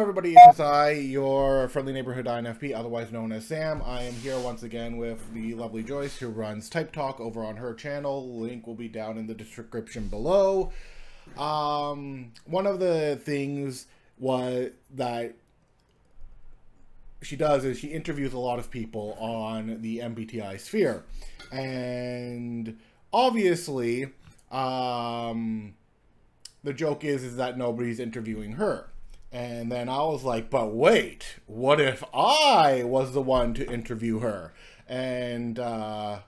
everybody, it's I, your friendly neighborhood INFP, otherwise known as Sam. I am here once again with the lovely Joyce, who runs Type Talk over on her channel. Link will be down in the description below. Um, one of the things was that she does is she interviews a lot of people on the MBTI sphere, and obviously, um, the joke is is that nobody's interviewing her. And then I was like, but wait, what if I was the one to interview her? And uh,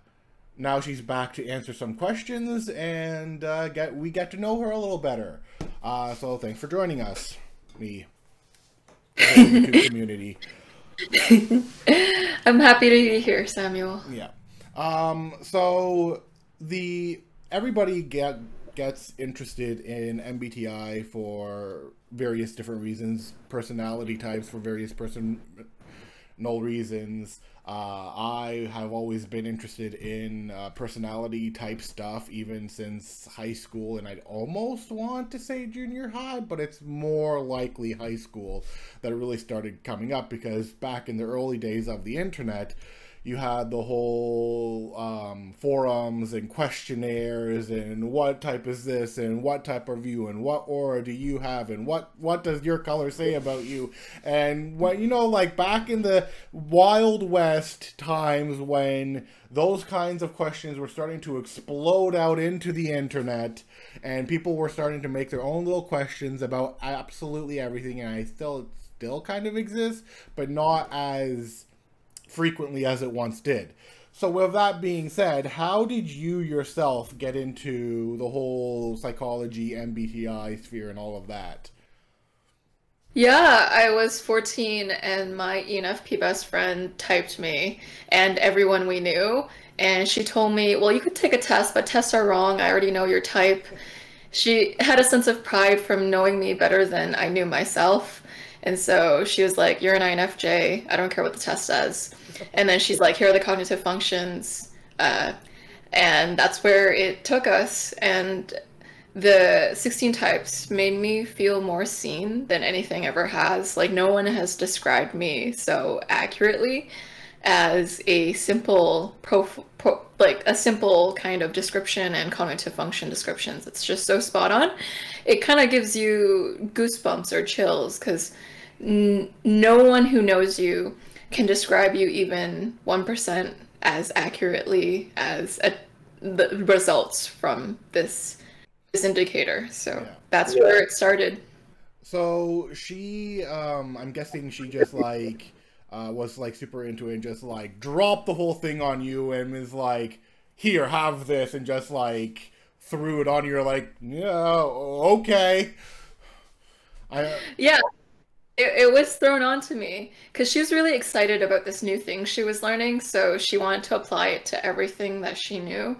now she's back to answer some questions, and uh, get we get to know her a little better. Uh, so thanks for joining us, me, the community. I'm happy to be here, Samuel. Yeah. Um, so the everybody get gets interested in MBTI for various different reasons, personality types for various person personal reasons. Uh, I have always been interested in uh, personality type stuff even since high school, and I'd almost want to say junior high, but it's more likely high school that it really started coming up because back in the early days of the internet, you had the whole um, forums and questionnaires and what type is this and what type of you and what aura do you have and what what does your color say about you? And what you know like back in the wild west times when those kinds of questions were starting to explode out into the internet and people were starting to make their own little questions about absolutely everything and I still still kind of exists but not as frequently as it once did. So, with that being said, how did you yourself get into the whole psychology, MBTI sphere, and all of that? Yeah, I was 14 and my ENFP best friend typed me and everyone we knew. And she told me, Well, you could take a test, but tests are wrong. I already know your type. She had a sense of pride from knowing me better than I knew myself. And so she was like, You're an INFJ. I don't care what the test says and then she's like, here are the cognitive functions. Uh, and that's where it took us. And the 16 types made me feel more seen than anything ever has. Like, no one has described me so accurately as a simple pro, pro, like a simple kind of description and cognitive function descriptions. It's just so spot on. It kind of gives you goosebumps or chills because n- no one who knows you can describe you even 1% as accurately as a, the results from this this indicator. So yeah. that's yeah. where it started. So she, um, I'm guessing she just like uh, was like super into it and just like dropped the whole thing on you and was like, "Here, have this," and just like threw it on you. You're like, "Yeah, okay." I, yeah, it, it was thrown on to me because she was really excited about this new thing she was learning, so she wanted to apply it to everything that she knew.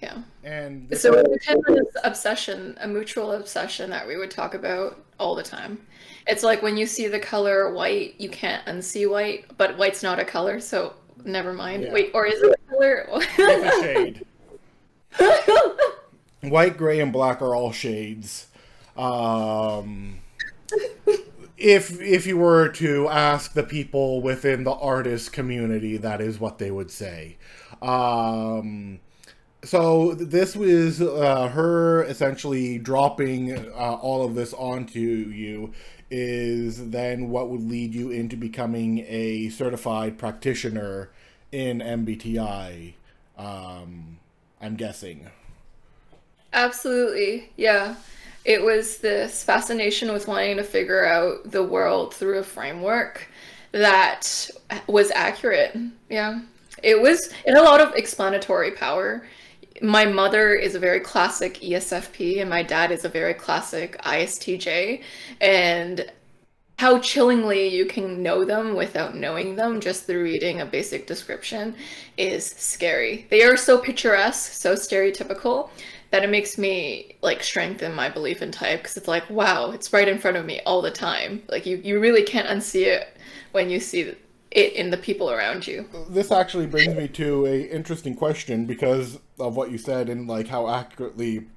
Yeah. And so we had this obsession, a mutual obsession that we would talk about all the time. It's like when you see the color white, you can't unsee white, but white's not a color, so never mind. Yeah. Wait, or is it a color? it's a shade. White, gray, and black are all shades. Um, if if you were to ask the people within the artist community, that is what they would say. Um, so this was uh, her essentially dropping uh, all of this onto you is then what would lead you into becoming a certified practitioner in MBTI. Um, I'm guessing. Absolutely, yeah it was this fascination with wanting to figure out the world through a framework that was accurate. Yeah. It was it had a lot of explanatory power. My mother is a very classic ESFP and my dad is a very classic ISTJ and how chillingly you can know them without knowing them just through reading a basic description is scary. They are so picturesque, so stereotypical, that it makes me like strengthen my belief in type because it's like wow it's right in front of me all the time. Like you you really can't unsee it when you see it in the people around you. This actually brings me to a interesting question because of what you said and like how accurately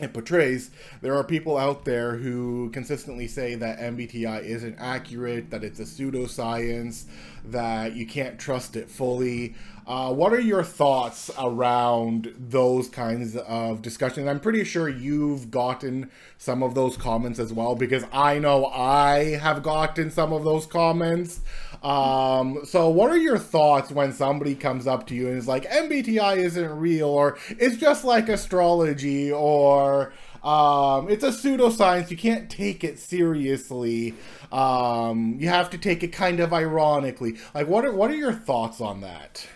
it portrays, there are people out there who consistently say that MBTI isn't accurate, that it's a pseudoscience, that you can't trust it fully. Uh, what are your thoughts around those kinds of discussions? I'm pretty sure you've gotten some of those comments as well, because I know I have gotten some of those comments. Um, so what are your thoughts when somebody comes up to you and is like, MBTI isn't real, or it's just like astrology, or um, it's a pseudoscience, you can't take it seriously. Um, you have to take it kind of ironically. Like, what are, what are your thoughts on that?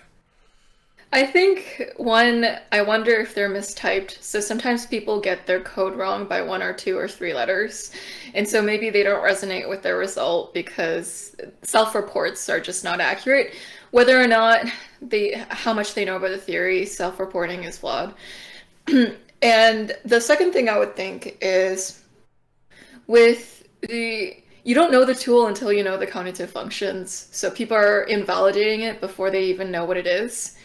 I think one, I wonder if they're mistyped. So sometimes people get their code wrong by one or two or three letters. And so maybe they don't resonate with their result because self reports are just not accurate. Whether or not they, how much they know about the theory, self reporting is flawed. and the second thing I would think is with the, you don't know the tool until you know the cognitive functions. So people are invalidating it before they even know what it is.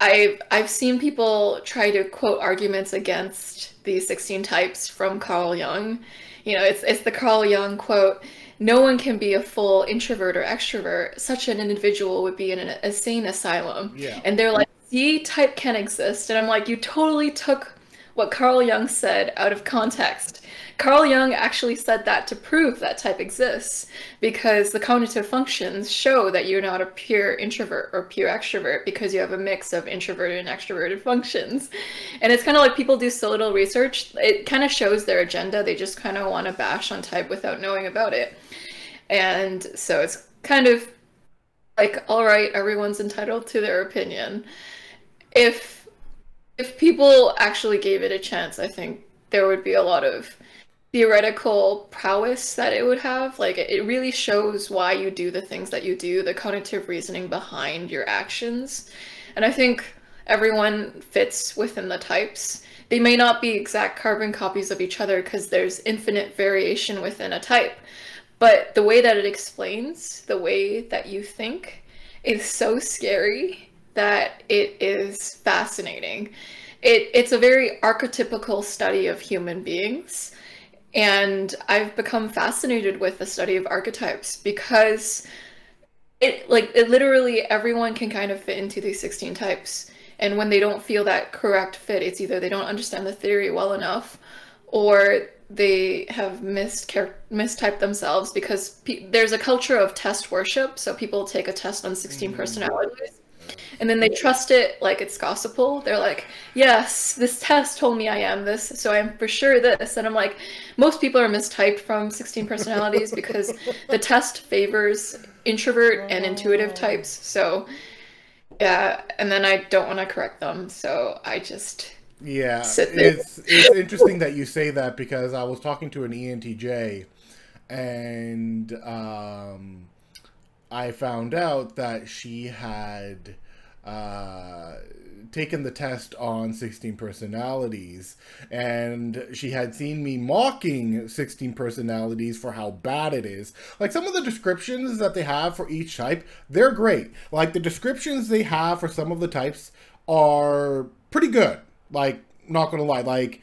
I've I've seen people try to quote arguments against these 16 types from Carl Jung. You know, it's it's the Carl Jung quote, no one can be a full introvert or extrovert. Such an individual would be in an insane asylum. Yeah. And they're like, see, type can exist. And I'm like, you totally took what Carl Jung said out of context. Carl Jung actually said that to prove that type exists because the cognitive functions show that you're not a pure introvert or pure extrovert because you have a mix of introverted and extroverted functions. And it's kind of like people do so little research, it kind of shows their agenda. They just kind of want to bash on type without knowing about it. And so it's kind of like, all right, everyone's entitled to their opinion. If if people actually gave it a chance, I think there would be a lot of theoretical prowess that it would have. Like it really shows why you do the things that you do, the cognitive reasoning behind your actions. And I think everyone fits within the types. They may not be exact carbon copies of each other because there's infinite variation within a type. But the way that it explains the way that you think is so scary that it is fascinating. It, it's a very archetypical study of human beings and I've become fascinated with the study of archetypes because it like it literally everyone can kind of fit into these 16 types. And when they don't feel that correct fit, it's either they don't understand the theory well enough or they have missed mistyped themselves because there's a culture of test worship. So people take a test on 16 mm-hmm. personalities and then they trust it like it's gospel. They're like, yes, this test told me I am this, so I'm for sure this. And I'm like, most people are mistyped from 16 personalities because the test favors introvert and intuitive types. So yeah, and then I don't want to correct them, so I just yeah. It's it's interesting that you say that because I was talking to an ENTJ, and um, I found out that she had uh, taken the test on 16 personalities. And she had seen me mocking 16 personalities for how bad it is. Like some of the descriptions that they have for each type they're great. Like the descriptions they have for some of the types are pretty good. Like not gonna lie. Like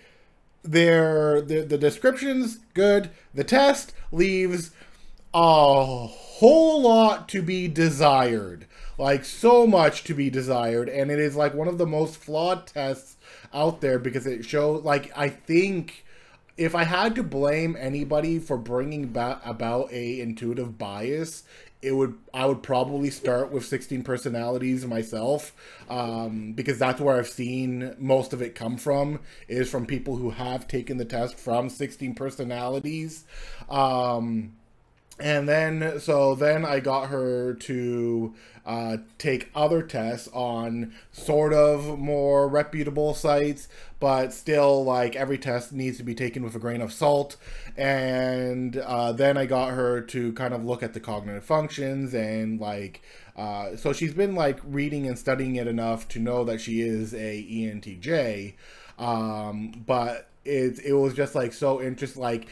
they're the, the descriptions good. The test leaves a whole lot to be desired. Like so much to be desired. And it is like one of the most flawed tests out there because it shows like i think if i had to blame anybody for bringing ba- about a intuitive bias it would i would probably start with 16 personalities myself um, because that's where i've seen most of it come from is from people who have taken the test from 16 personalities. Um, and then so then i got her to uh, take other tests on sort of more reputable sites, but still, like, every test needs to be taken with a grain of salt. And uh, then I got her to kind of look at the cognitive functions and, like, uh, so she's been, like, reading and studying it enough to know that she is a ENTJ. Um, but it, it was just, like, so interesting. Like,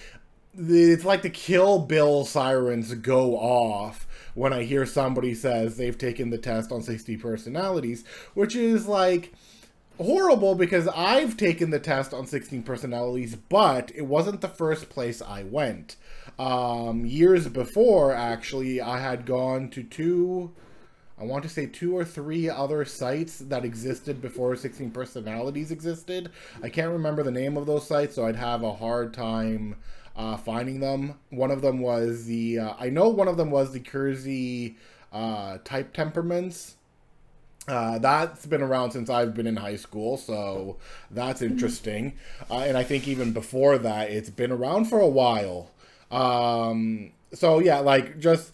it's like the Kill Bill sirens go off when I hear somebody says they've taken the test on 16 personalities, which is like horrible because I've taken the test on 16 personalities, but it wasn't the first place I went. Um, years before, actually, I had gone to two, I want to say two or three other sites that existed before 16 personalities existed. I can't remember the name of those sites, so I'd have a hard time uh, finding them. One of them was the, uh, I know one of them was the Keirsey uh, type temperaments uh, that's been around since I've been in high school, so that's mm-hmm. interesting. Uh, and I think even before that, it's been around for a while. Um, so yeah, like just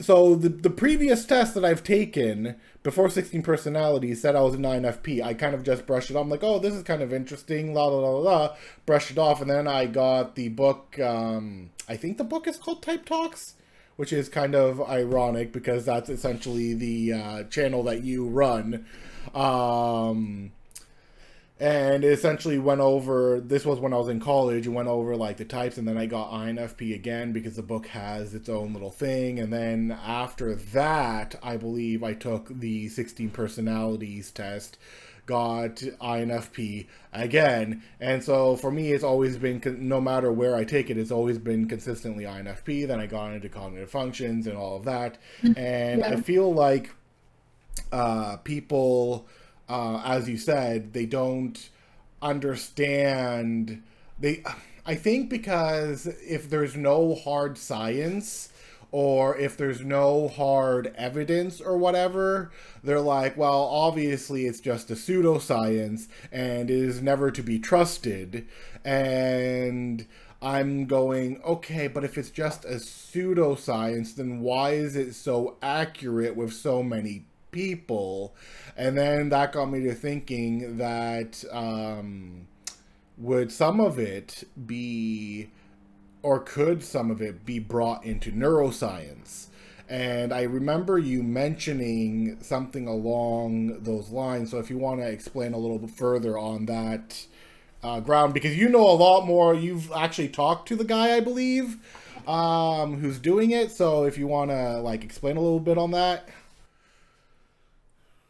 so the the previous test that I've taken before 16 personalities said I was an INFP. I kind of just brushed it off. I'm like, oh, this is kind of interesting. La la la la. Brushed it off, and then I got the book. Um, I think the book is called Type Talks which is kind of ironic because that's essentially the uh, channel that you run. Um, and essentially went over this was when I was in college went over like the types and then I got INFP again because the book has its own little thing and then after that I believe I took the 16 personalities test got INFP again. And so for me, it's always been, no matter where I take it, it's always been consistently INFP. Then I got into cognitive functions and all of that. Mm-hmm. And yeah. I feel like uh, people, uh, as you said, they don't understand. They, I think because if there's no hard science, or if there's no hard evidence or whatever, they're like, well, obviously it's just a pseudoscience and it is never to be trusted. And I'm going, okay, but if it's just a pseudoscience, then why is it so accurate with so many people? And then that got me to thinking that um, would some of it be or could some of it be brought into neuroscience? And I remember you mentioning something along those lines. So if you want to explain a little bit further on that uh, ground, because you know a lot more, you've actually talked to the guy, I believe, um, who's doing it. So if you want to like explain a little bit on that.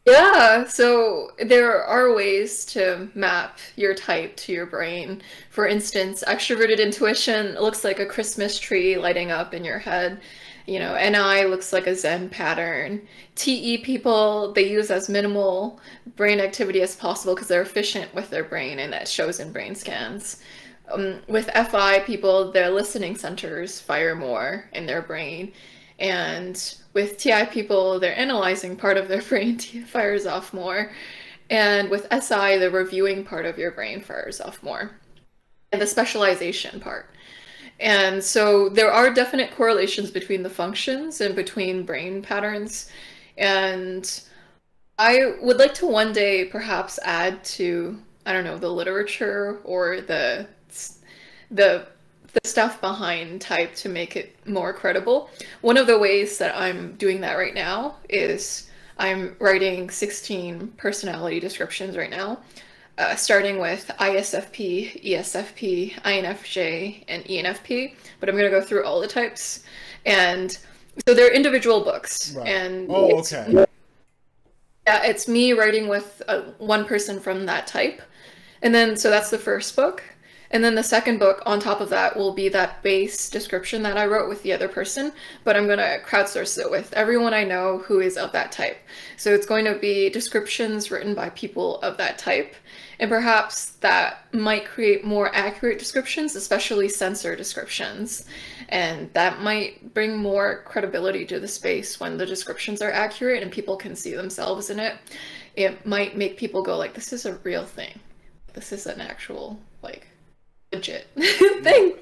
Yeah, so there are ways to map your type to your brain. For instance, extroverted intuition looks like a Christmas tree lighting up in your head. You know, NI looks like a Zen pattern. TE people, they use as minimal brain activity as possible because they're efficient with their brain and that shows in brain scans. Um, with FI people, their listening centers fire more in their brain. And with TI people, they're analyzing part of their brain fires off more. And with SI, the reviewing part of your brain fires off more. And the specialization part. And so there are definite correlations between the functions and between brain patterns. And I would like to one day perhaps add to, I don't know, the literature or the the the stuff behind type to make it more credible. One of the ways that I'm doing that right now is I'm writing 16 personality descriptions right now, uh, starting with ISFP, ESFP, INFJ, and ENFP. But I'm going to go through all the types. And so they're individual books. Right. And oh, okay. Yeah, it's me writing with uh, one person from that type. And then, so that's the first book. And then the second book on top of that will be that base description that I wrote with the other person, but I'm going to crowdsource it with everyone I know who is of that type. So it's going to be descriptions written by people of that type. And perhaps that might create more accurate descriptions, especially sensor descriptions. And that might bring more credibility to the space when the descriptions are accurate and people can see themselves in it. It might make people go like, this is a real thing. This is an actual, like, legit thing.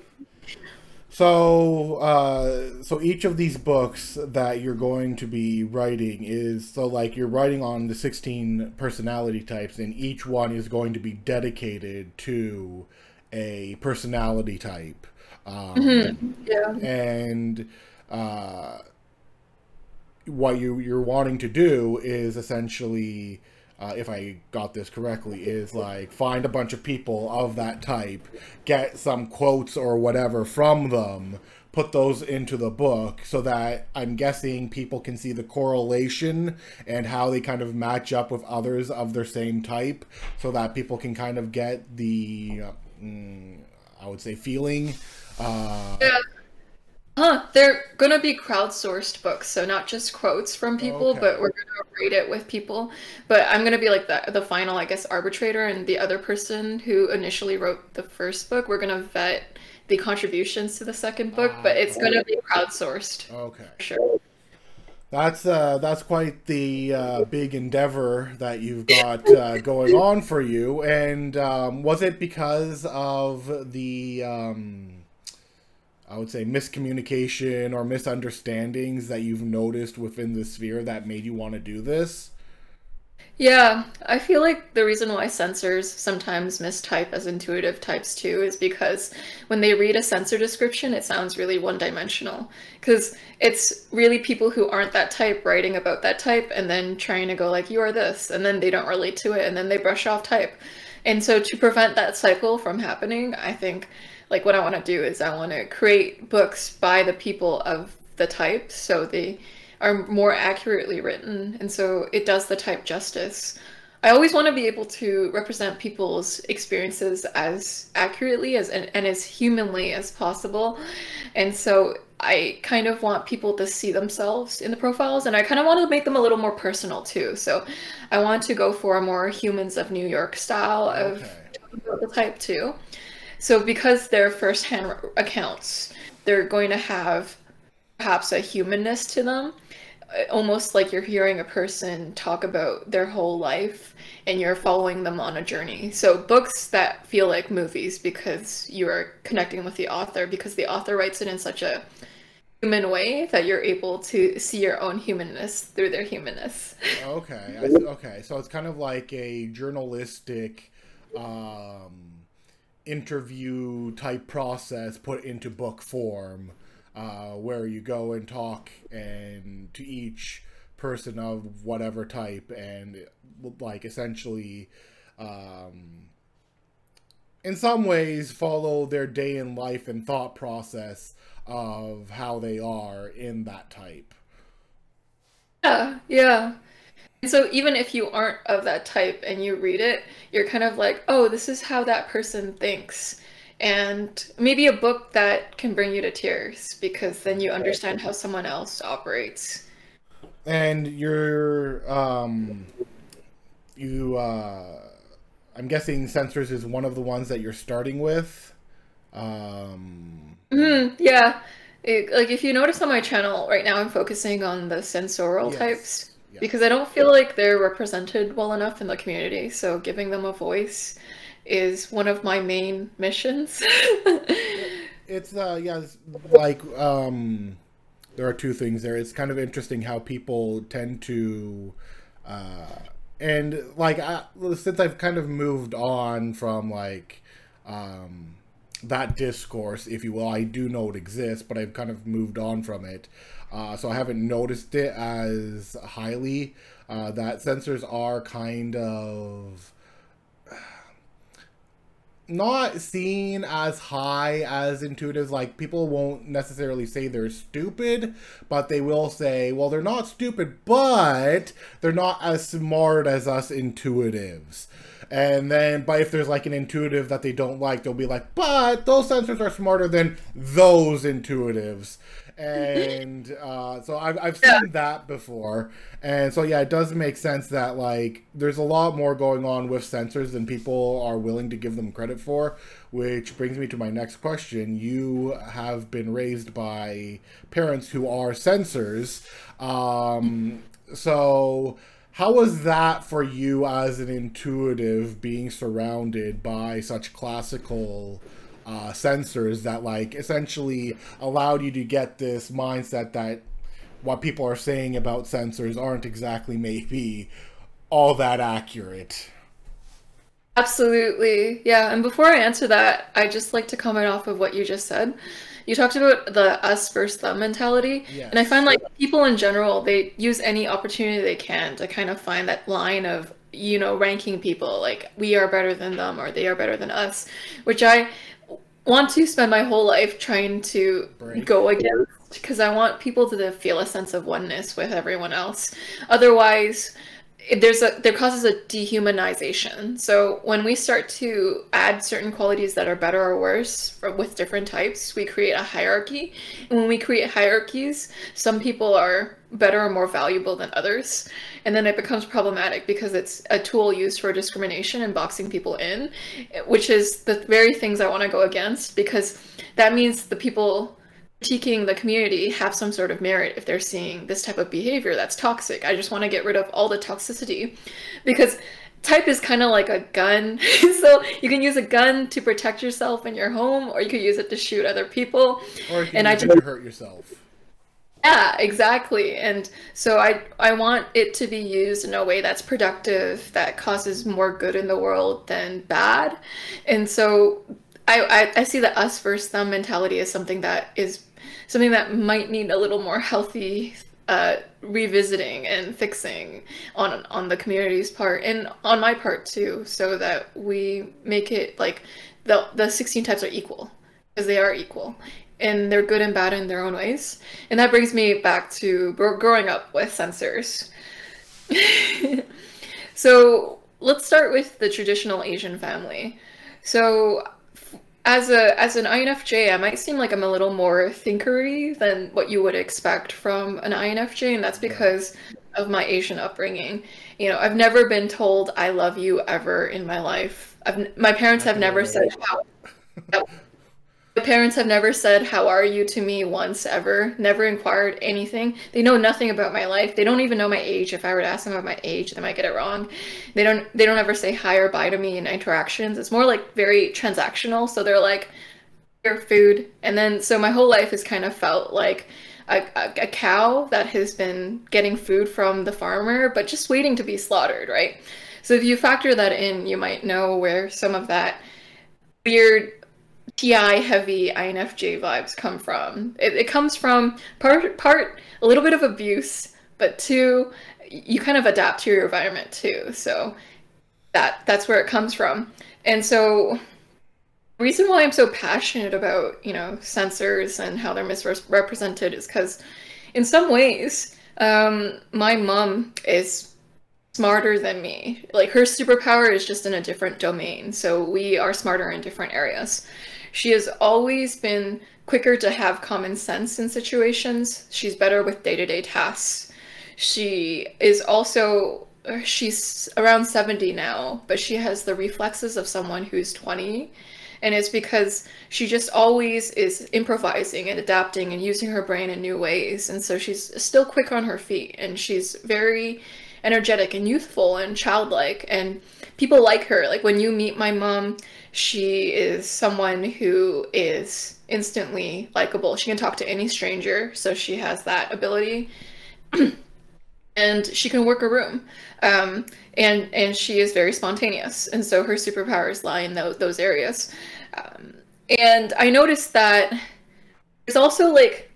So, uh, so each of these books that you're going to be writing is so like you're writing on the 16 personality types, and each one is going to be dedicated to a personality type. Um, mm-hmm. Yeah. And uh, what you you're wanting to do is essentially uh, if I got this correctly, is like find a bunch of people of that type, get some quotes or whatever from them, put those into the book so that I'm guessing people can see the correlation and how they kind of match up with others of their same type so that people can kind of get the, uh, mm, I would say, feeling. Uh, yeah. Huh, they're gonna be crowdsourced books, so not just quotes from people, okay. but we're gonna rate it with people. But I'm gonna be like the the final, I guess, arbitrator, and the other person who initially wrote the first book. We're gonna vet the contributions to the second book, but it's going to be crowdsourced. Okay. Sure. That's uh, that's quite the uh, big endeavor that you've got uh, going on for you. And um, was it because of the, um, I would say, miscommunication or misunderstandings that you've noticed within the sphere that made you want to do this? Yeah, I feel like the reason why sensors sometimes mistype as intuitive types too is because when they read a sensor description, it sounds really one dimensional. Because it's really people who aren't that type writing about that type and then trying to go like, you are this, and then they don't relate to it, and then they brush off type. And so to prevent that cycle from happening, I think like what I want to do is I want to create books by the people of the type so they are more accurately written, and so it does the type justice. I always want to be able to represent people's experiences as accurately as and, and as humanly as possible. And so I kind of want people to see themselves in the profiles and I kind of want to make them a little more personal too. So I want to go for a more humans of New York style of okay. the type too. So because they're firsthand accounts, they're going to have perhaps a humanness to them almost like you're hearing a person talk about their whole life and you're following them on a journey. So books that feel like movies because you are connecting with the author because the author writes it in such a human way that you're able to see your own humanness through their humanness. okay. okay. So it's kind of like a journalistic um interview type process put into book form uh, where you go and talk and to each person of whatever type and like essentially um, in some ways follow their day in life and thought process of how they are in that type. Yeah yeah so even if you aren't of that type and you read it you're kind of like oh this is how that person thinks and maybe a book that can bring you to tears because then you understand how someone else operates. And you're um you uh I'm guessing Sensors is one of the ones that you're starting with. Um mm, yeah. It, like if you notice on my channel right now I'm focusing on the sensorial yes. types yes. because I don't feel like they're represented well enough in the community. So giving them a voice is one of my main missions. it's uh yeah, it's like um there are two things there. It's kind of interesting how people tend to uh and like I, since I've kind of moved on from like um that discourse, if you will, I do know it exists, but I've kind of moved on from it. Uh, so I haven't noticed it as highly. Uh, that sensors are kind of not seen as high as intuitives. Like people won't necessarily say they're stupid, but they will say, well, they're not stupid, but they're not as smart as us intuitives. And then, but if there's like an intuitive that they don't like, they'll be like, but those sensors are smarter than those intuitives and uh, so I've, I've seen yeah. that before and so yeah it does make sense that like there's a lot more going on with sensors than people are willing to give them credit for which brings me to my next question you have been raised by parents who are sensors. um, so how was that for you as an intuitive being surrounded by such classical uh, sensors that like essentially allowed you to get this mindset that what people are saying about sensors aren't exactly maybe all that accurate. Absolutely. Yeah. And before I answer that, I just like to comment off of what you just said. You talked about the us versus them mentality. Yes. And I find like people in general, they use any opportunity they can to kind of find that line of, you know, ranking people like we are better than them or they are better than us, which I want to spend my whole life trying to Break. go against because I want people to feel a sense of oneness with everyone else. Otherwise, there's a there causes a dehumanization. So when we start to add certain qualities that are better or worse for, with different types, we create a hierarchy. And when we create hierarchies, some people are better or more valuable than others. And then it becomes problematic because it's a tool used for discrimination and boxing people in, which is the very things I want to go against because that means the people critiquing the community have some sort of merit if they're seeing this type of behavior that's toxic. I just want to get rid of all the toxicity because type is kind of like a gun. so you can use a gun to protect yourself in your home or you could use it to shoot other people. Or you can and I just, hurt yourself. Yeah, exactly. And so I I want it to be used in a way that's productive, that causes more good in the world than bad. And so I, I, I see the us versus them mentality as something that is something that might need a little more healthy uh, revisiting and fixing on on the community's part and on my part too, so that we make it like the the 16 types are equal because they are equal and they're good and bad in their own ways. And that brings me back to growing up with sensors. so let's start with the traditional Asian family. So as a as an INFJ, I might seem like I'm a little more thinkery than what you would expect from an INFJ, and that's because of my Asian upbringing. You know, I've never been told "I love you" ever in my life. I've my parents have never said how. My parents have never said how are you to me once ever. Never inquired anything. They know nothing about my life. They don't even know my age. If I were to ask them about my age, they might get it wrong. They don't they don't ever say hi or bye to me in interactions. It's more like very transactional. So they're like your food. And then so my whole life has kind of felt like a, a, a cow that has been getting food from the farmer, but just waiting to be slaughtered, right? So if you factor that in, you might know where some of that weird TI heavy INFJ vibes come from. It, it comes from part part a little bit of abuse, but two, you kind of adapt to your environment too. So that that's where it comes from. And so reason why I'm so passionate about, you know, sensors and how they're misrepresented is because in some ways, um, my mom is smarter than me. Like her superpower is just in a different domain. So we are smarter in different areas. She has always been quicker to have common sense in situations. She's better with day to day tasks. She is also, she's around 70 now, but she has the reflexes of someone who's 20. And it's because she just always is improvising and adapting and using her brain in new ways. And so she's still quick on her feet and she's very energetic and youthful and childlike. And people like her. Like when you meet my mom, she is someone who is instantly likable. She can talk to any stranger, so she has that ability. and she can work a room. Um, and and she is very spontaneous, and so her superpowers lie in those those areas. Um, and I noticed that there's also like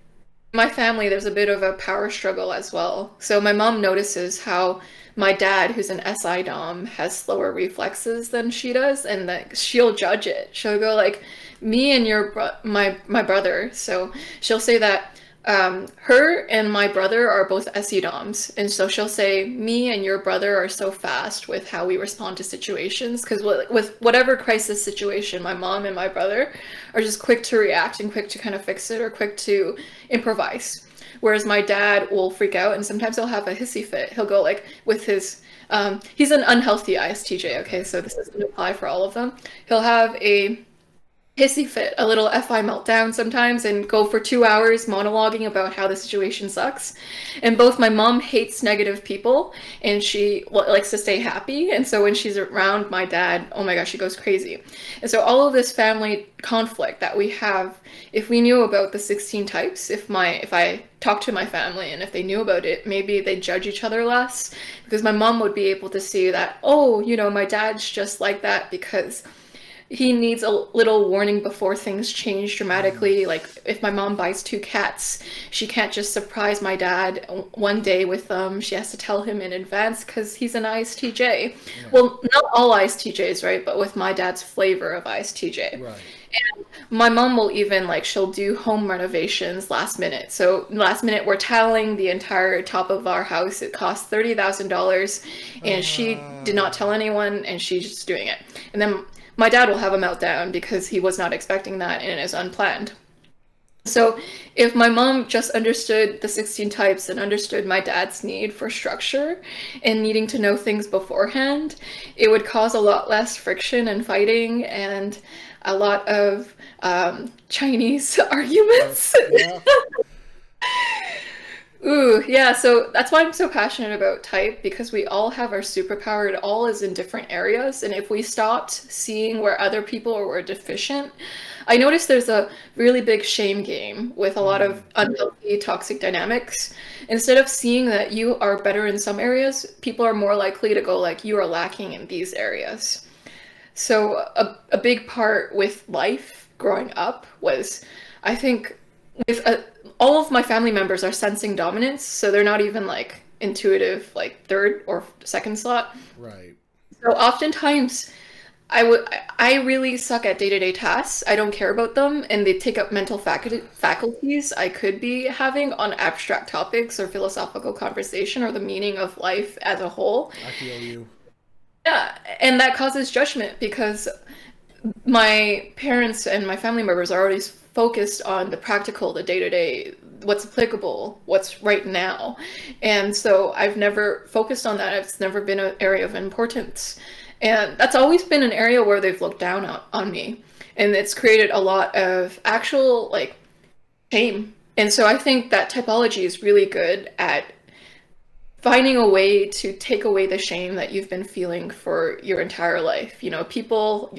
my family. There's a bit of a power struggle as well. So my mom notices how my dad, who's an SI dom, has slower reflexes than she does, and that she'll judge it. She'll go like, "Me and your bro- my my brother." So she'll say that um, her and my brother are both SE DOMs, and so she'll say, "Me and your brother are so fast with how we respond to situations." Because with whatever crisis situation, my mom and my brother are just quick to react and quick to kind of fix it or quick to improvise. Whereas my dad will freak out and sometimes he'll have a hissy fit. He'll go like with his um, he's an unhealthy ISTJ, okay, so this doesn't apply for all of them. He'll have a hissy fit, a little FI meltdown sometimes, and go for two hours monologuing about how the situation sucks. And both my mom hates negative people, and she likes to stay happy. And so when she's around my dad, oh my gosh, she goes crazy. And so all of this family conflict that we have, if we knew about the 16 types, if my if I talked to my family and if they knew about it, maybe they judge each other less. Because my mom would be able to see that, oh, you know, my dad's just like that because he needs a little warning before things change dramatically. Mm. Like if my mom buys two cats, she can't just surprise my dad one day with them. She has to tell him in advance because he's an ISTJ. Yeah. Well, not all ISTJs, right? But with my dad's flavor of ISTJ. Right. And my mom will even like she'll do home renovations last minute. So last minute we're tiling the entire top of our house. It costs thirty thousand dollars, and uh... she did not tell anyone, and she's just doing it. And then my dad will have a meltdown because he was not expecting that and it is unplanned. So if my mom just understood the 16 types and understood my dad's need for structure and needing to know things beforehand, it would cause a lot less friction and fighting and a lot of um, Chinese arguments. Yeah. Ooh, yeah, so that's why I'm so passionate about type because we all have our superpower. It all is in different areas. And if we stopped seeing where other people were deficient, I noticed there's a really big shame game with a lot of mm. unhealthy, toxic dynamics. Instead of seeing that you are better in some areas, people are more likely to go like you are lacking in these areas. So a, a big part with life growing up was, I think, with a, all of my family members are sensing dominance, so they're not even like intuitive, like third or second slot. Right. So oftentimes, I would I really suck at day to day tasks. I don't care about them, and they take up mental faculties I could be having on abstract topics or philosophical conversation or the meaning of life as a whole. I feel you. Yeah, and that causes judgment because my parents and my family members are already focused on the practical, the day to day, what's applicable, what's right now. And so I've never focused on that. It's never been an area of importance. And that's always been an area where they've looked down on, me. And it's created a lot of actual like shame. And so I think that typology is really good at finding a way to take away the shame that you've been feeling for your entire life. You know, people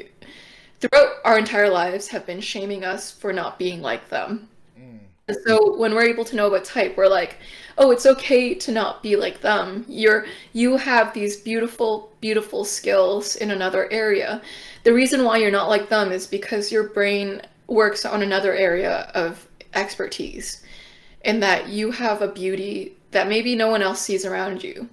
throughout our entire lives have been shaming us for not being like them. Mm. So when we're able to know about type, we're like, oh, it's okay to not be like them. You're you have these beautiful, beautiful skills in another area. The reason why you're not like them is because your brain works on another area of expertise and that you have a beauty that maybe no one else sees around you.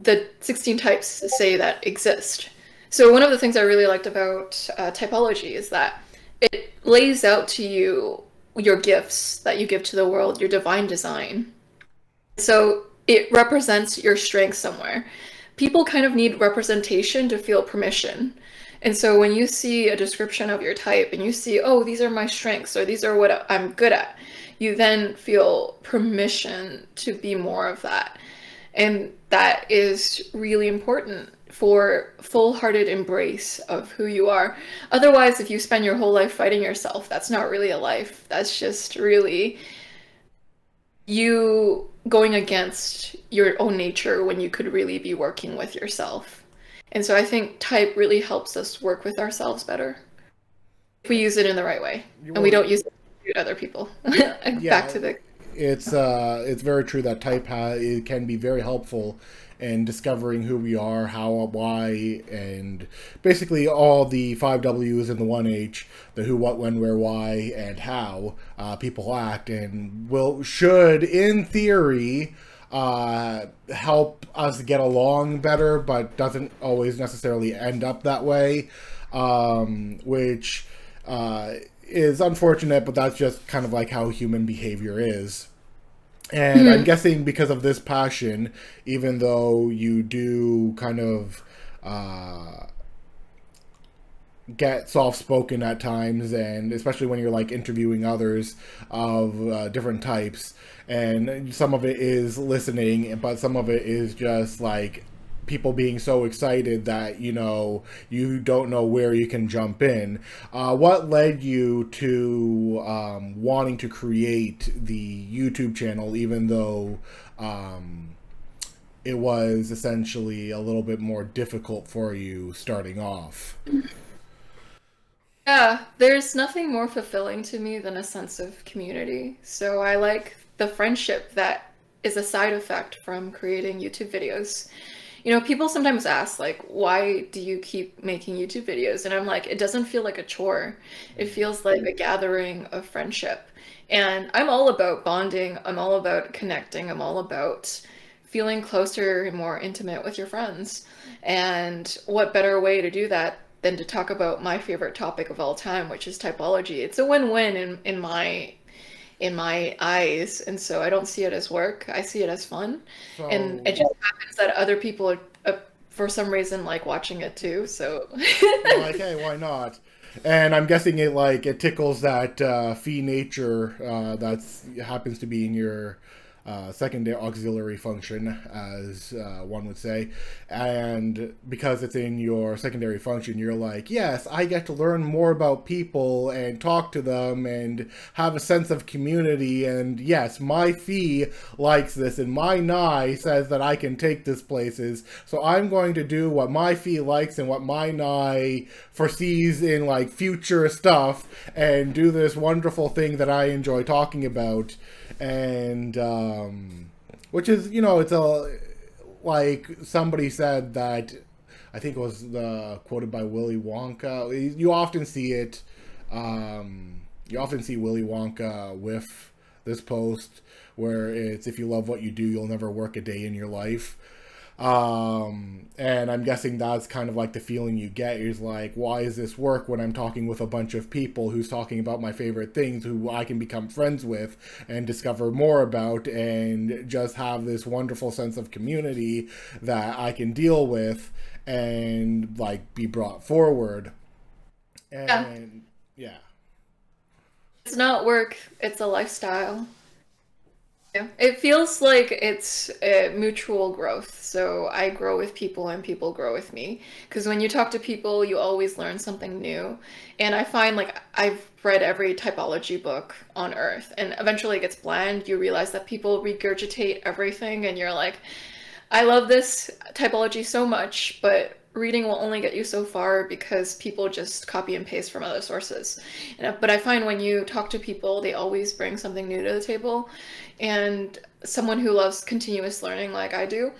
The 16 types say that exist. So one of the things I really liked about uh, typology is that it lays out to you your gifts that you give to the world, your divine design. So it represents your strength somewhere. People kind of need representation to feel permission. And so when you see a description of your type and you see, oh, these are my strengths or these are what I'm good at, you then feel permission to be more of that. And that is really important for full-hearted embrace of who you are. Otherwise, if you spend your whole life fighting yourself, that's not really a life. That's just really you going against your own nature when you could really be working with yourself. And so I think type really helps us work with ourselves better if we use it in the right way and we don't use it to shoot other people. yeah, Back to the it's uh it's very true that type ha- it can be very helpful and discovering who we are, how, why, and basically all the five W's and the one H, the who, what, when, where, why, and how uh, people act, and will should, in theory, uh, help us get along better, but doesn't always necessarily end up that way, um, which uh, is unfortunate, but that's just kind of like how human behavior is. And mm-hmm. I'm guessing because of this passion, even though you do kind of uh, get soft spoken at times, and especially when you're like interviewing others of uh, different types, and some of it is listening, but some of it is just like people being so excited that you know you don't know where you can jump in. Uh, what led you to um, wanting to create the YouTube channel, even though um, it was essentially a little bit more difficult for you starting off? Yeah, there's nothing more fulfilling to me than a sense of community. So I like the friendship that is a side effect from creating YouTube videos you know, people sometimes ask, like, why do you keep making YouTube videos? And I'm like, it doesn't feel like a chore. It feels like a gathering of friendship. And I'm all about bonding. I'm all about connecting. I'm all about feeling closer and more intimate with your friends. And what better way to do that than to talk about my favorite topic of all time, which is typology. It's a win-win in in my in my eyes, and so I don't see it as work. I see it as fun, So, and it just happens that other people are, uh, for some reason, like watching it too. So, like, hey, why not? And I'm guessing it like it tickles that uh, fee nature uh, that's happens to be in your uh, secondary auxiliary function, as uh, one would say, and because it's in your secondary function, you're like, yes, I get to learn more about people and talk to them and have a sense of community. And yes, my Fe likes this, and my Ni says that I can take this places. So I'm going to do what my Fe likes and what my Ni foresees in like future stuff, and do this wonderful thing that I enjoy talking about, and um, which is you know it's a like somebody said that I think it was the quoted by Willy Wonka. You often see it. Um, you often see Willy Wonka with this post where it's if you love what you do, you'll never work a day in your life. Um, and I'm guessing that's kind of like the feeling you get is like, why is this work when I'm talking with a bunch of people who's talking about my favorite things, who I can become friends with and discover more about, and just have this wonderful sense of community that I can deal with and like be brought forward. yeah, And yeah. it's not work, it's a lifestyle. It feels like it's a mutual growth. So I grow with people and people grow with me. Because when you talk to people, you always learn something new. And I find like I've read every typology book on earth, and eventually it gets bland. You realize that people regurgitate everything, and you're like, I love this typology so much, but reading will only get you so far because people just copy and paste from other sources. But I find when you talk to people, they always bring something new to the table. And someone who loves continuous learning like I do,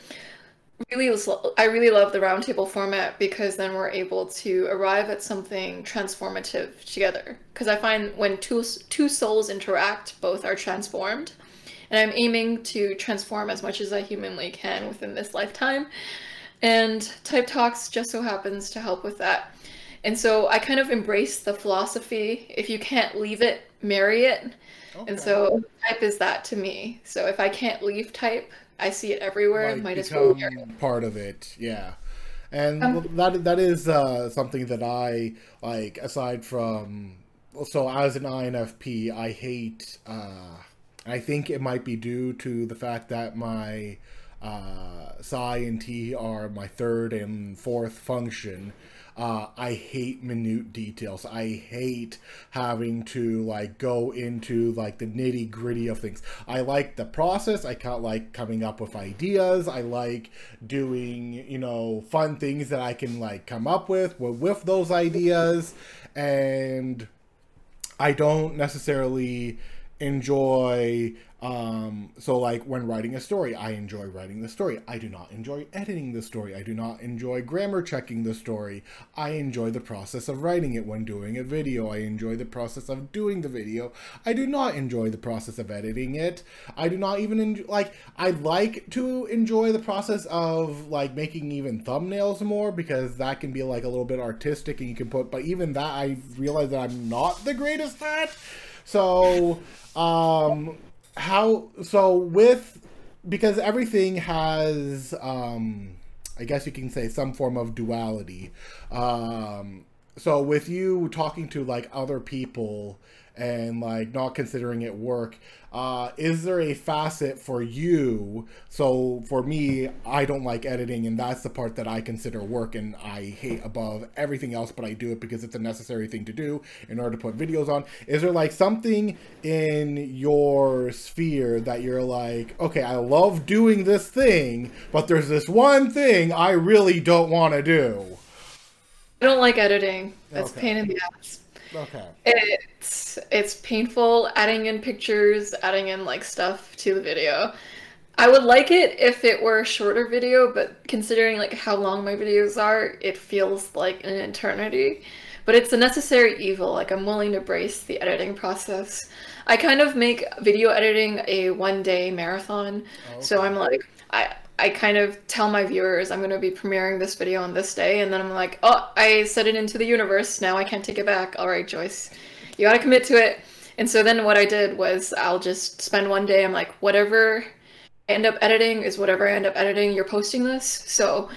really I really love the roundtable format because then we're able to arrive at something transformative together. Because I find when two two souls interact, both are transformed. And I'm aiming to transform as much as I humanly can within this lifetime. And Type Talks just so happens to help with that. And so I kind of embrace the philosophy if you can't leave it, marry it. And so type is that to me. So if I can't leave type, I see it everywhere, like might as well marry part of it yeah and Um, that that is uh, something that I like aside from so as an INFP I hate uh, I think it might be due to the fact that my uh, Si and T are my third and fourth function uh, I hate minute details. I hate having to like go into like the nitty gritty of things. I like the process. I like coming up with ideas. I like doing you know fun things that I can like come up with, with those ideas, and I don't necessarily enjoy um so like when writing a story i enjoy writing the story. I do not enjoy editing the story. I do not enjoy grammar checking the story. I enjoy the process of writing it when doing a video. I enjoy the process of doing the video. I do not enjoy the process of editing it. I do not even enjoy like i like to enjoy the process of like making even thumbnails more because that can be like a little bit artistic and you can put but even that i realize that i'm not the greatest at. So, um, how, so with, because everything has, um, I guess you can say some form of duality. Um, so with you talking to like other people and like not considering it work, uh, is there a facet for you? So for me, I don't like editing, and that's the part that I consider work and I hate above everything else, but I do it because it's a necessary thing to do in order to put videos on. Is there like something in your sphere that you're like, okay, I love doing this thing, but there's this one thing I really don't want to do? I don't like editing. That's Okay. pain in the ass. Okay. It's it's painful adding in pictures, adding in like stuff to the video. I would like it if it were a shorter video, but considering like how long my videos are, it feels like an eternity. But it's a necessary evil. Like I'm willing to brace the editing process. I kind of make video editing a one day marathon. Oh, so I'm like I I kind of tell my viewers I'm going to be premiering this video on this day, and then I'm like, oh, I set it into the universe. Now I can't take it back. All right, Joyce, you got to commit to it. And so then what I did was I'll just spend one day. I'm like, whatever I end up editing is whatever I end up editing. You're posting this, so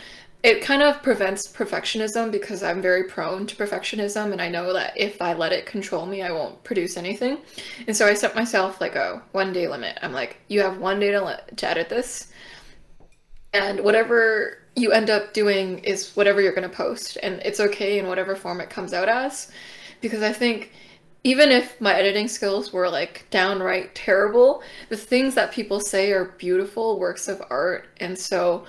it kind of prevents perfectionism because I'm very prone to perfectionism and I know that if I let it control me, I won't produce anything. And so I set myself like a one day limit. I'm like, you have one day to, let, to edit this. And whatever you end up doing is whatever you're going to post. And it's okay in whatever form it comes out as. Because I think even if my editing skills were like downright terrible, the things that people say are beautiful works of art. And so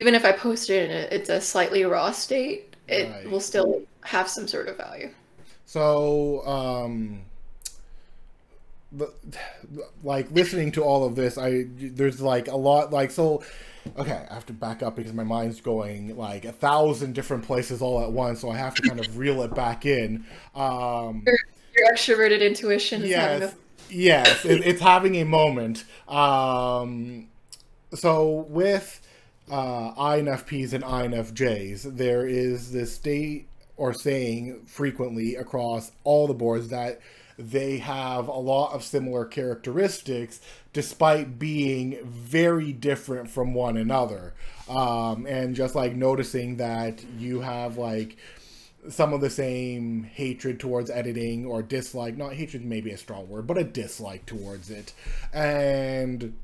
even if I post it and it's a slightly raw state, it right. will still have some sort of value. So, um, like listening to all of this, I there's like a lot like so. Okay, I have to back up because my mind's going like a thousand different places all at once, so I have to kind of reel it back in. Um, your, your extroverted intuition. yes, a... yes, it, it's having a moment. Um, so with uh, INFPs and INFJs, there is this state or saying frequently across all the boards that they have a lot of similar characteristics despite being very different from one another. Um, and just like noticing that you have like some of the same hatred towards editing or dislike, not hatred maybe a strong word, but a dislike towards it. And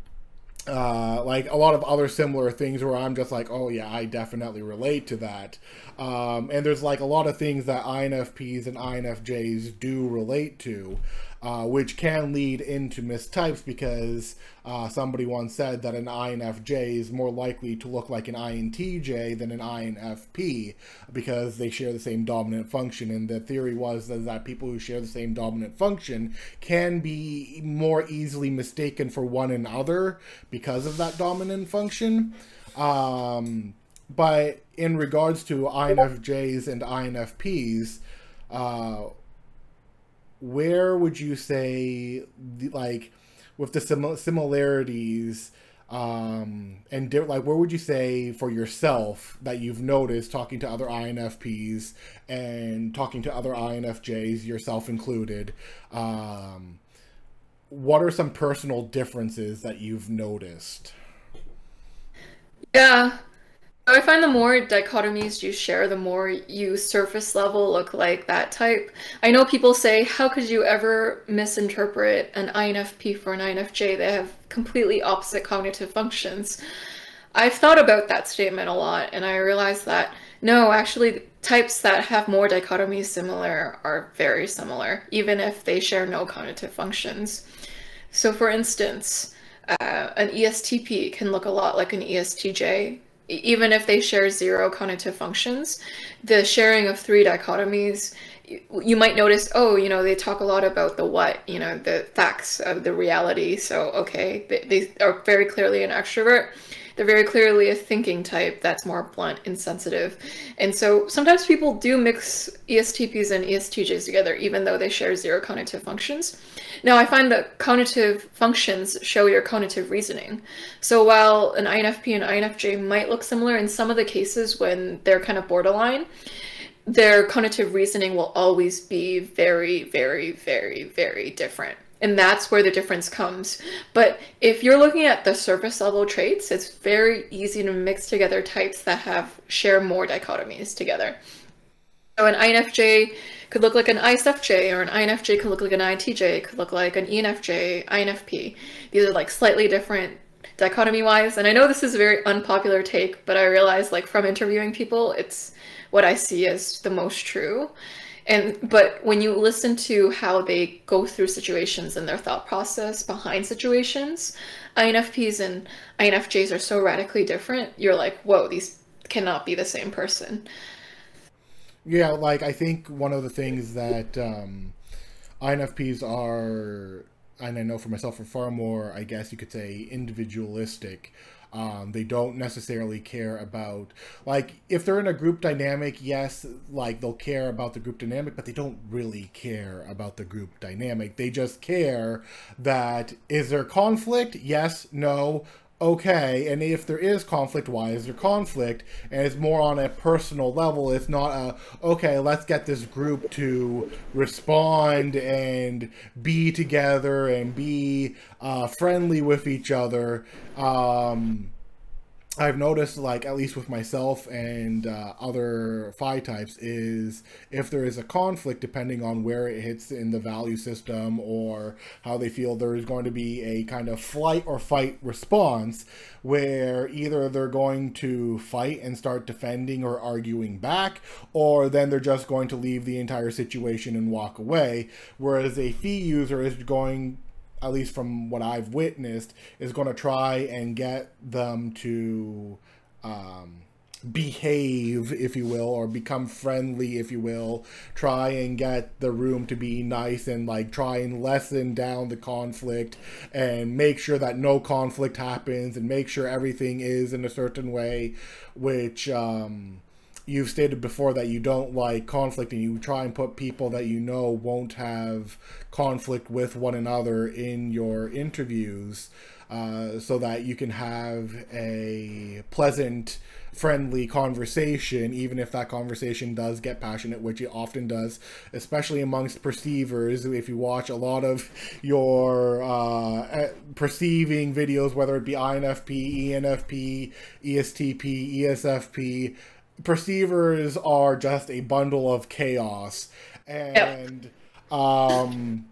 uh, like a lot of other similar things where I'm just like, oh yeah, I definitely relate to that. Um, and there's like a lot of things that INFPs and INFJs do relate to uh, which can lead into mistypes because uh, somebody once said that an INFJ is more likely to look like an INTJ than an INFP because they share the same dominant function. And the theory was that people who share the same dominant function can be more easily mistaken for one another because of that dominant function. Um, but in regards to INFJs and INFPs, uh, where would you say like with the sim- similarities um and di- like where would you say for yourself that you've noticed talking to other infps and talking to other infjs yourself included um what are some personal differences that you've noticed? Yeah I find the more dichotomies you share, the more you surface level look like that type. I know people say, how could you ever misinterpret an INFP for an INFJ? They have completely opposite cognitive functions. I've thought about that statement a lot, and I realized that no, actually, types that have more dichotomies similar are very similar, even if they share no cognitive functions. So, for instance, uh, an ESTP can look a lot like an ESTJ, even if they share zero cognitive functions, the sharing of three dichotomies, you might notice, oh, you know, they talk a lot about the what, you know, the facts of the reality. So, okay, they, they are very clearly an extrovert. They're very clearly a thinking type that's more blunt and sensitive. And so sometimes people do mix ESTPs and ESTJs together, even though they share zero cognitive functions. Now, I find that cognitive functions show your cognitive reasoning. So while an INFP and INFJ might look similar in some of the cases when they're kind of borderline, their cognitive reasoning will always be very, very, very, very different and that's where the difference comes. But if you're looking at the surface level traits, it's very easy to mix together types that have share more dichotomies together. So an INFJ could look like an ISFJ, or an INFJ could look like an INTJ, could look like an ENFJ, INFP. These are like slightly different dichotomy wise. And I know this is a very unpopular take, but I realize like from interviewing people, it's what I see as the most true. And but when you listen to how they go through situations and their thought process behind situations, INFPs and INFJs are so radically different. You're like, whoa, these cannot be the same person. Yeah, like I think one of the things that um, INFPs are, and I know for myself, are far more, I guess you could say, individualistic um, they don't necessarily care about like if they're in a group dynamic, yes, like they'll care about the group dynamic, but they don't really care about the group dynamic. They just care that is there conflict? Yes, no. Okay, and if there is conflict, why is there conflict? And it's more on a personal level. It's not a, okay, let's get this group to respond and be together and be uh, friendly with each other. Um, I've noticed, like at least with myself and uh, other Fi types, is if there is a conflict, depending on where it hits in the value system or how they feel, there is going to be a kind of flight or fight response where either they're going to fight and start defending or arguing back, or then they're just going to leave the entire situation and walk away. Whereas a Fe user is going at least from what I've witnessed, is going to try and get them to um, behave, if you will, or become friendly, if you will. Try and get the room to be nice and like try and lessen down the conflict and make sure that no conflict happens and make sure everything is in a certain way, which. Um, you've stated before that you don't like conflict and you try and put people that you know won't have conflict with one another in your interviews uh, so that you can have a pleasant friendly conversation even if that conversation does get passionate which it often does especially amongst perceivers. If you watch a lot of your uh, perceiving videos whether it be infp enfp estp esfp perceivers are just a bundle of chaos and yep. um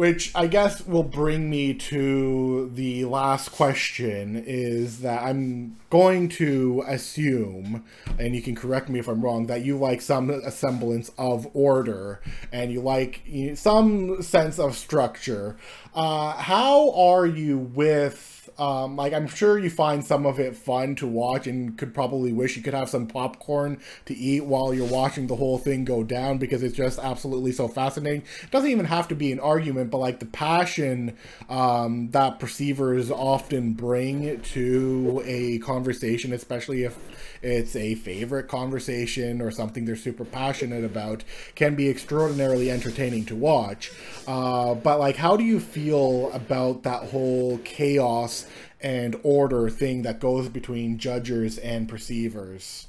which I guess will bring me to the last question is that I'm going to assume, and you can correct me if I'm wrong, that you like some semblance of order and you like some sense of structure. Uh, how are you with um, like I'm sure you find some of it fun to watch and could probably wish you could have some popcorn to eat while you're watching the whole thing go down because it's just absolutely so fascinating. It doesn't even have to be an argument, but like the passion um, that perceivers often bring to a conversation, especially if it's a favorite conversation or something they're super passionate about, can be extraordinarily entertaining to watch. Uh, but like, how do you feel about that whole chaos and order thing that goes between judgers and perceivers?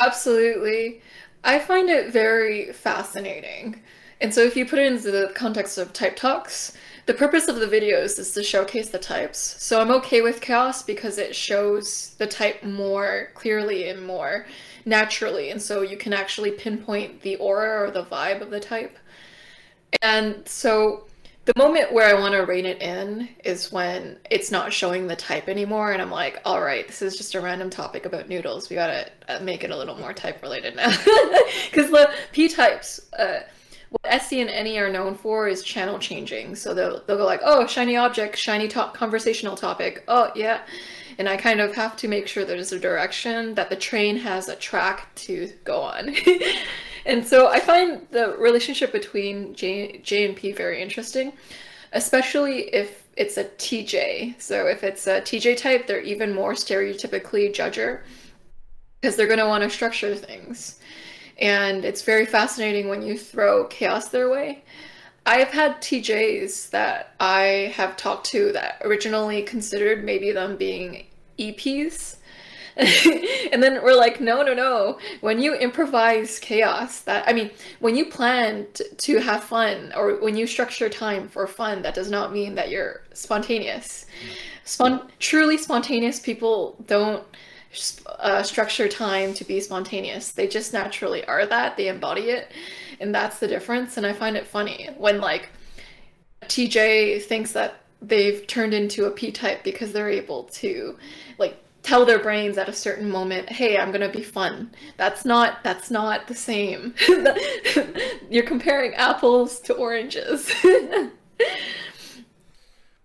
Absolutely. I find it very fascinating. And so if you put it into the context of type talks, the purpose of the videos is to showcase the types. So I'm okay with chaos because it shows the type more clearly and more naturally. And so you can actually pinpoint the aura or the vibe of the type. And so the moment where I want to rein it in is when it's not showing the type anymore, and I'm like, all right, this is just a random topic about noodles. We gotta uh, make it a little more type related now. Because the P types, uh, what SE and NE are known for is channel changing. So they'll, they'll go like, oh, shiny object, shiny top conversational topic. Oh, yeah. And I kind of have to make sure there's a direction that the train has a track to go on. And so I find the relationship between J, J and P very interesting, especially if it's a TJ. So if it's a TJ type, they're even more stereotypically judger because they're going to want to structure things. And it's very fascinating when you throw chaos their way. I've had TJs that I have talked to that originally considered maybe them being EPs and then we're like, no, no, no. When you improvise chaos, that I mean, when you plan to have fun or when you structure time for fun, that does not mean that you're spontaneous. Spon- truly spontaneous people don't uh, structure time to be spontaneous. They just naturally are that. They embody it, and that's the difference. And I find it funny when like TJ thinks that they've turned into a P type because they're able to like tell their brains at a certain moment hey i'm gonna be fun. That's not that's not the same. You're comparing apples to oranges.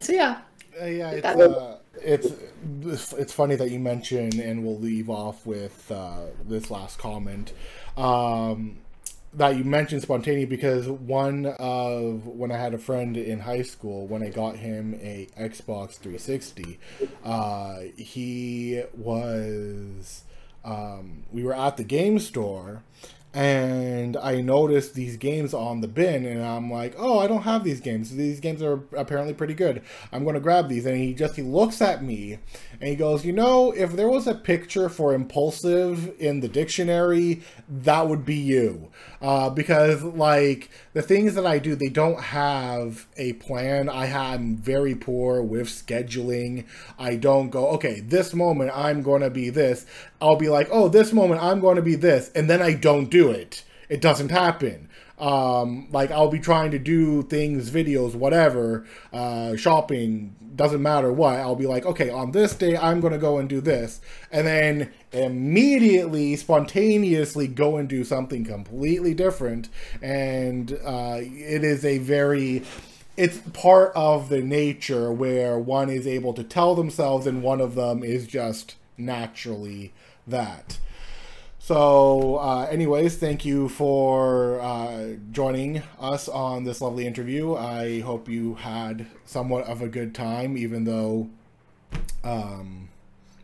So yeah. Uh, yeah it's, uh, it's it's funny that you mention and we'll leave off with uh, this last comment. Um, that you mentioned spontaneity because one of when I had a friend in high school when I got him a Xbox 360, uh, he was um, we were at the game store and I noticed these games on the bin, and I'm like, oh, I don't have these games. These games are apparently pretty good. I'm going to grab these. And he just he looks at me, and he goes, you know, if there was a picture for impulsive in the dictionary, that would be you, uh, because like the things that I do, they don't have a plan. I am very poor with scheduling. I don't go, okay, this moment I'm going to be this. I'll be like, oh, this moment I'm going to be this, and then I don't do it. It doesn't happen. Um, like I'll be trying to do things, videos, whatever, uh, shopping, doesn't matter what. I'll be like, okay, on this day I'm gonna go and do this, and then immediately, spontaneously go and do something completely different. And uh, it is a very it's part of the nature where one is able to tell themselves and one of them is just naturally that. So, uh, anyways, thank you for uh, joining us on this lovely interview. I hope you had somewhat of a good time, even though um,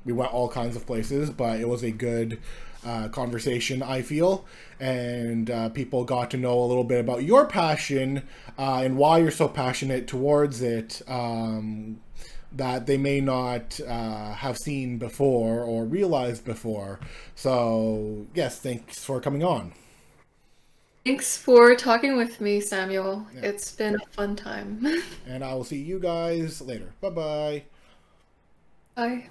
we went all kinds of places, but it was a good uh, conversation, I feel. And uh, people got to know a little bit about your passion uh, and why you're so passionate towards it. Um, that they may not uh, have seen before or realized before. So, yes, thanks for coming on. Thanks for talking with me, Samuel. Yeah. It's been a fun time. and I will see you guys later. Bye-bye. Bye.